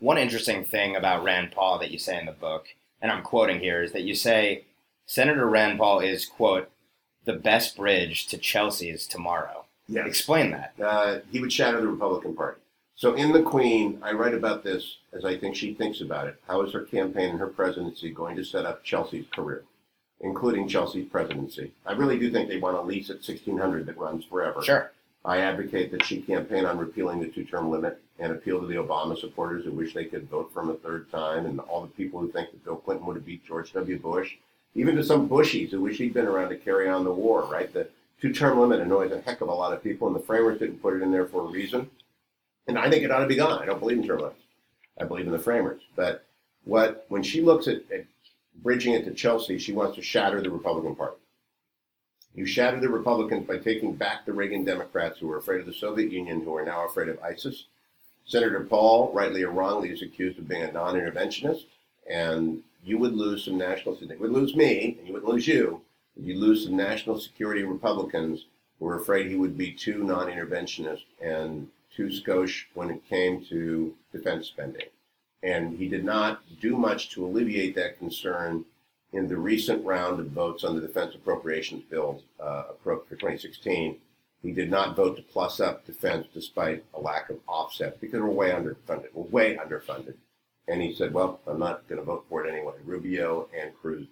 one interesting thing about Rand Paul that you say in the book, and I'm quoting here, is that you say Senator Rand Paul is, quote, the best bridge to Chelsea's tomorrow. Yeah. Explain that. Uh, he would shatter the Republican Party. So in The Queen, I write about this as I think she thinks about it. How is her campaign and her presidency going to set up Chelsea's career, including Chelsea's presidency? I really do think they want a lease at 1600 that runs forever. Sure. I advocate that she campaign on repealing the two-term limit and appeal to the Obama supporters who wish they could vote for him a third time, and all the people who think that Bill Clinton would have beat George W. Bush, even to some Bushies who wish he'd been around to carry on the war. Right, the two-term limit annoys a heck of a lot of people, and the framers didn't put it in there for a reason. And I think it ought to be gone. I don't believe in term limits. I believe in the framers. But what when she looks at, at bridging it to Chelsea, she wants to shatter the Republican Party. You shatter the Republicans by taking back the Reagan Democrats who were afraid of the Soviet Union, who are now afraid of ISIS. Senator Paul, rightly or wrongly, is accused of being a non-interventionist, and you would lose some national. You would lose me, and you would lose you. You lose some national security Republicans who were afraid he would be too non-interventionist and too skosh when it came to defense spending. And he did not do much to alleviate that concern in the recent round of votes on the defense appropriations bill uh, for 2016. He did not vote to plus up defense despite a lack of offsets because we're way underfunded. We're way underfunded. And he said, well, I'm not going to vote for it anyway. Rubio and Cruz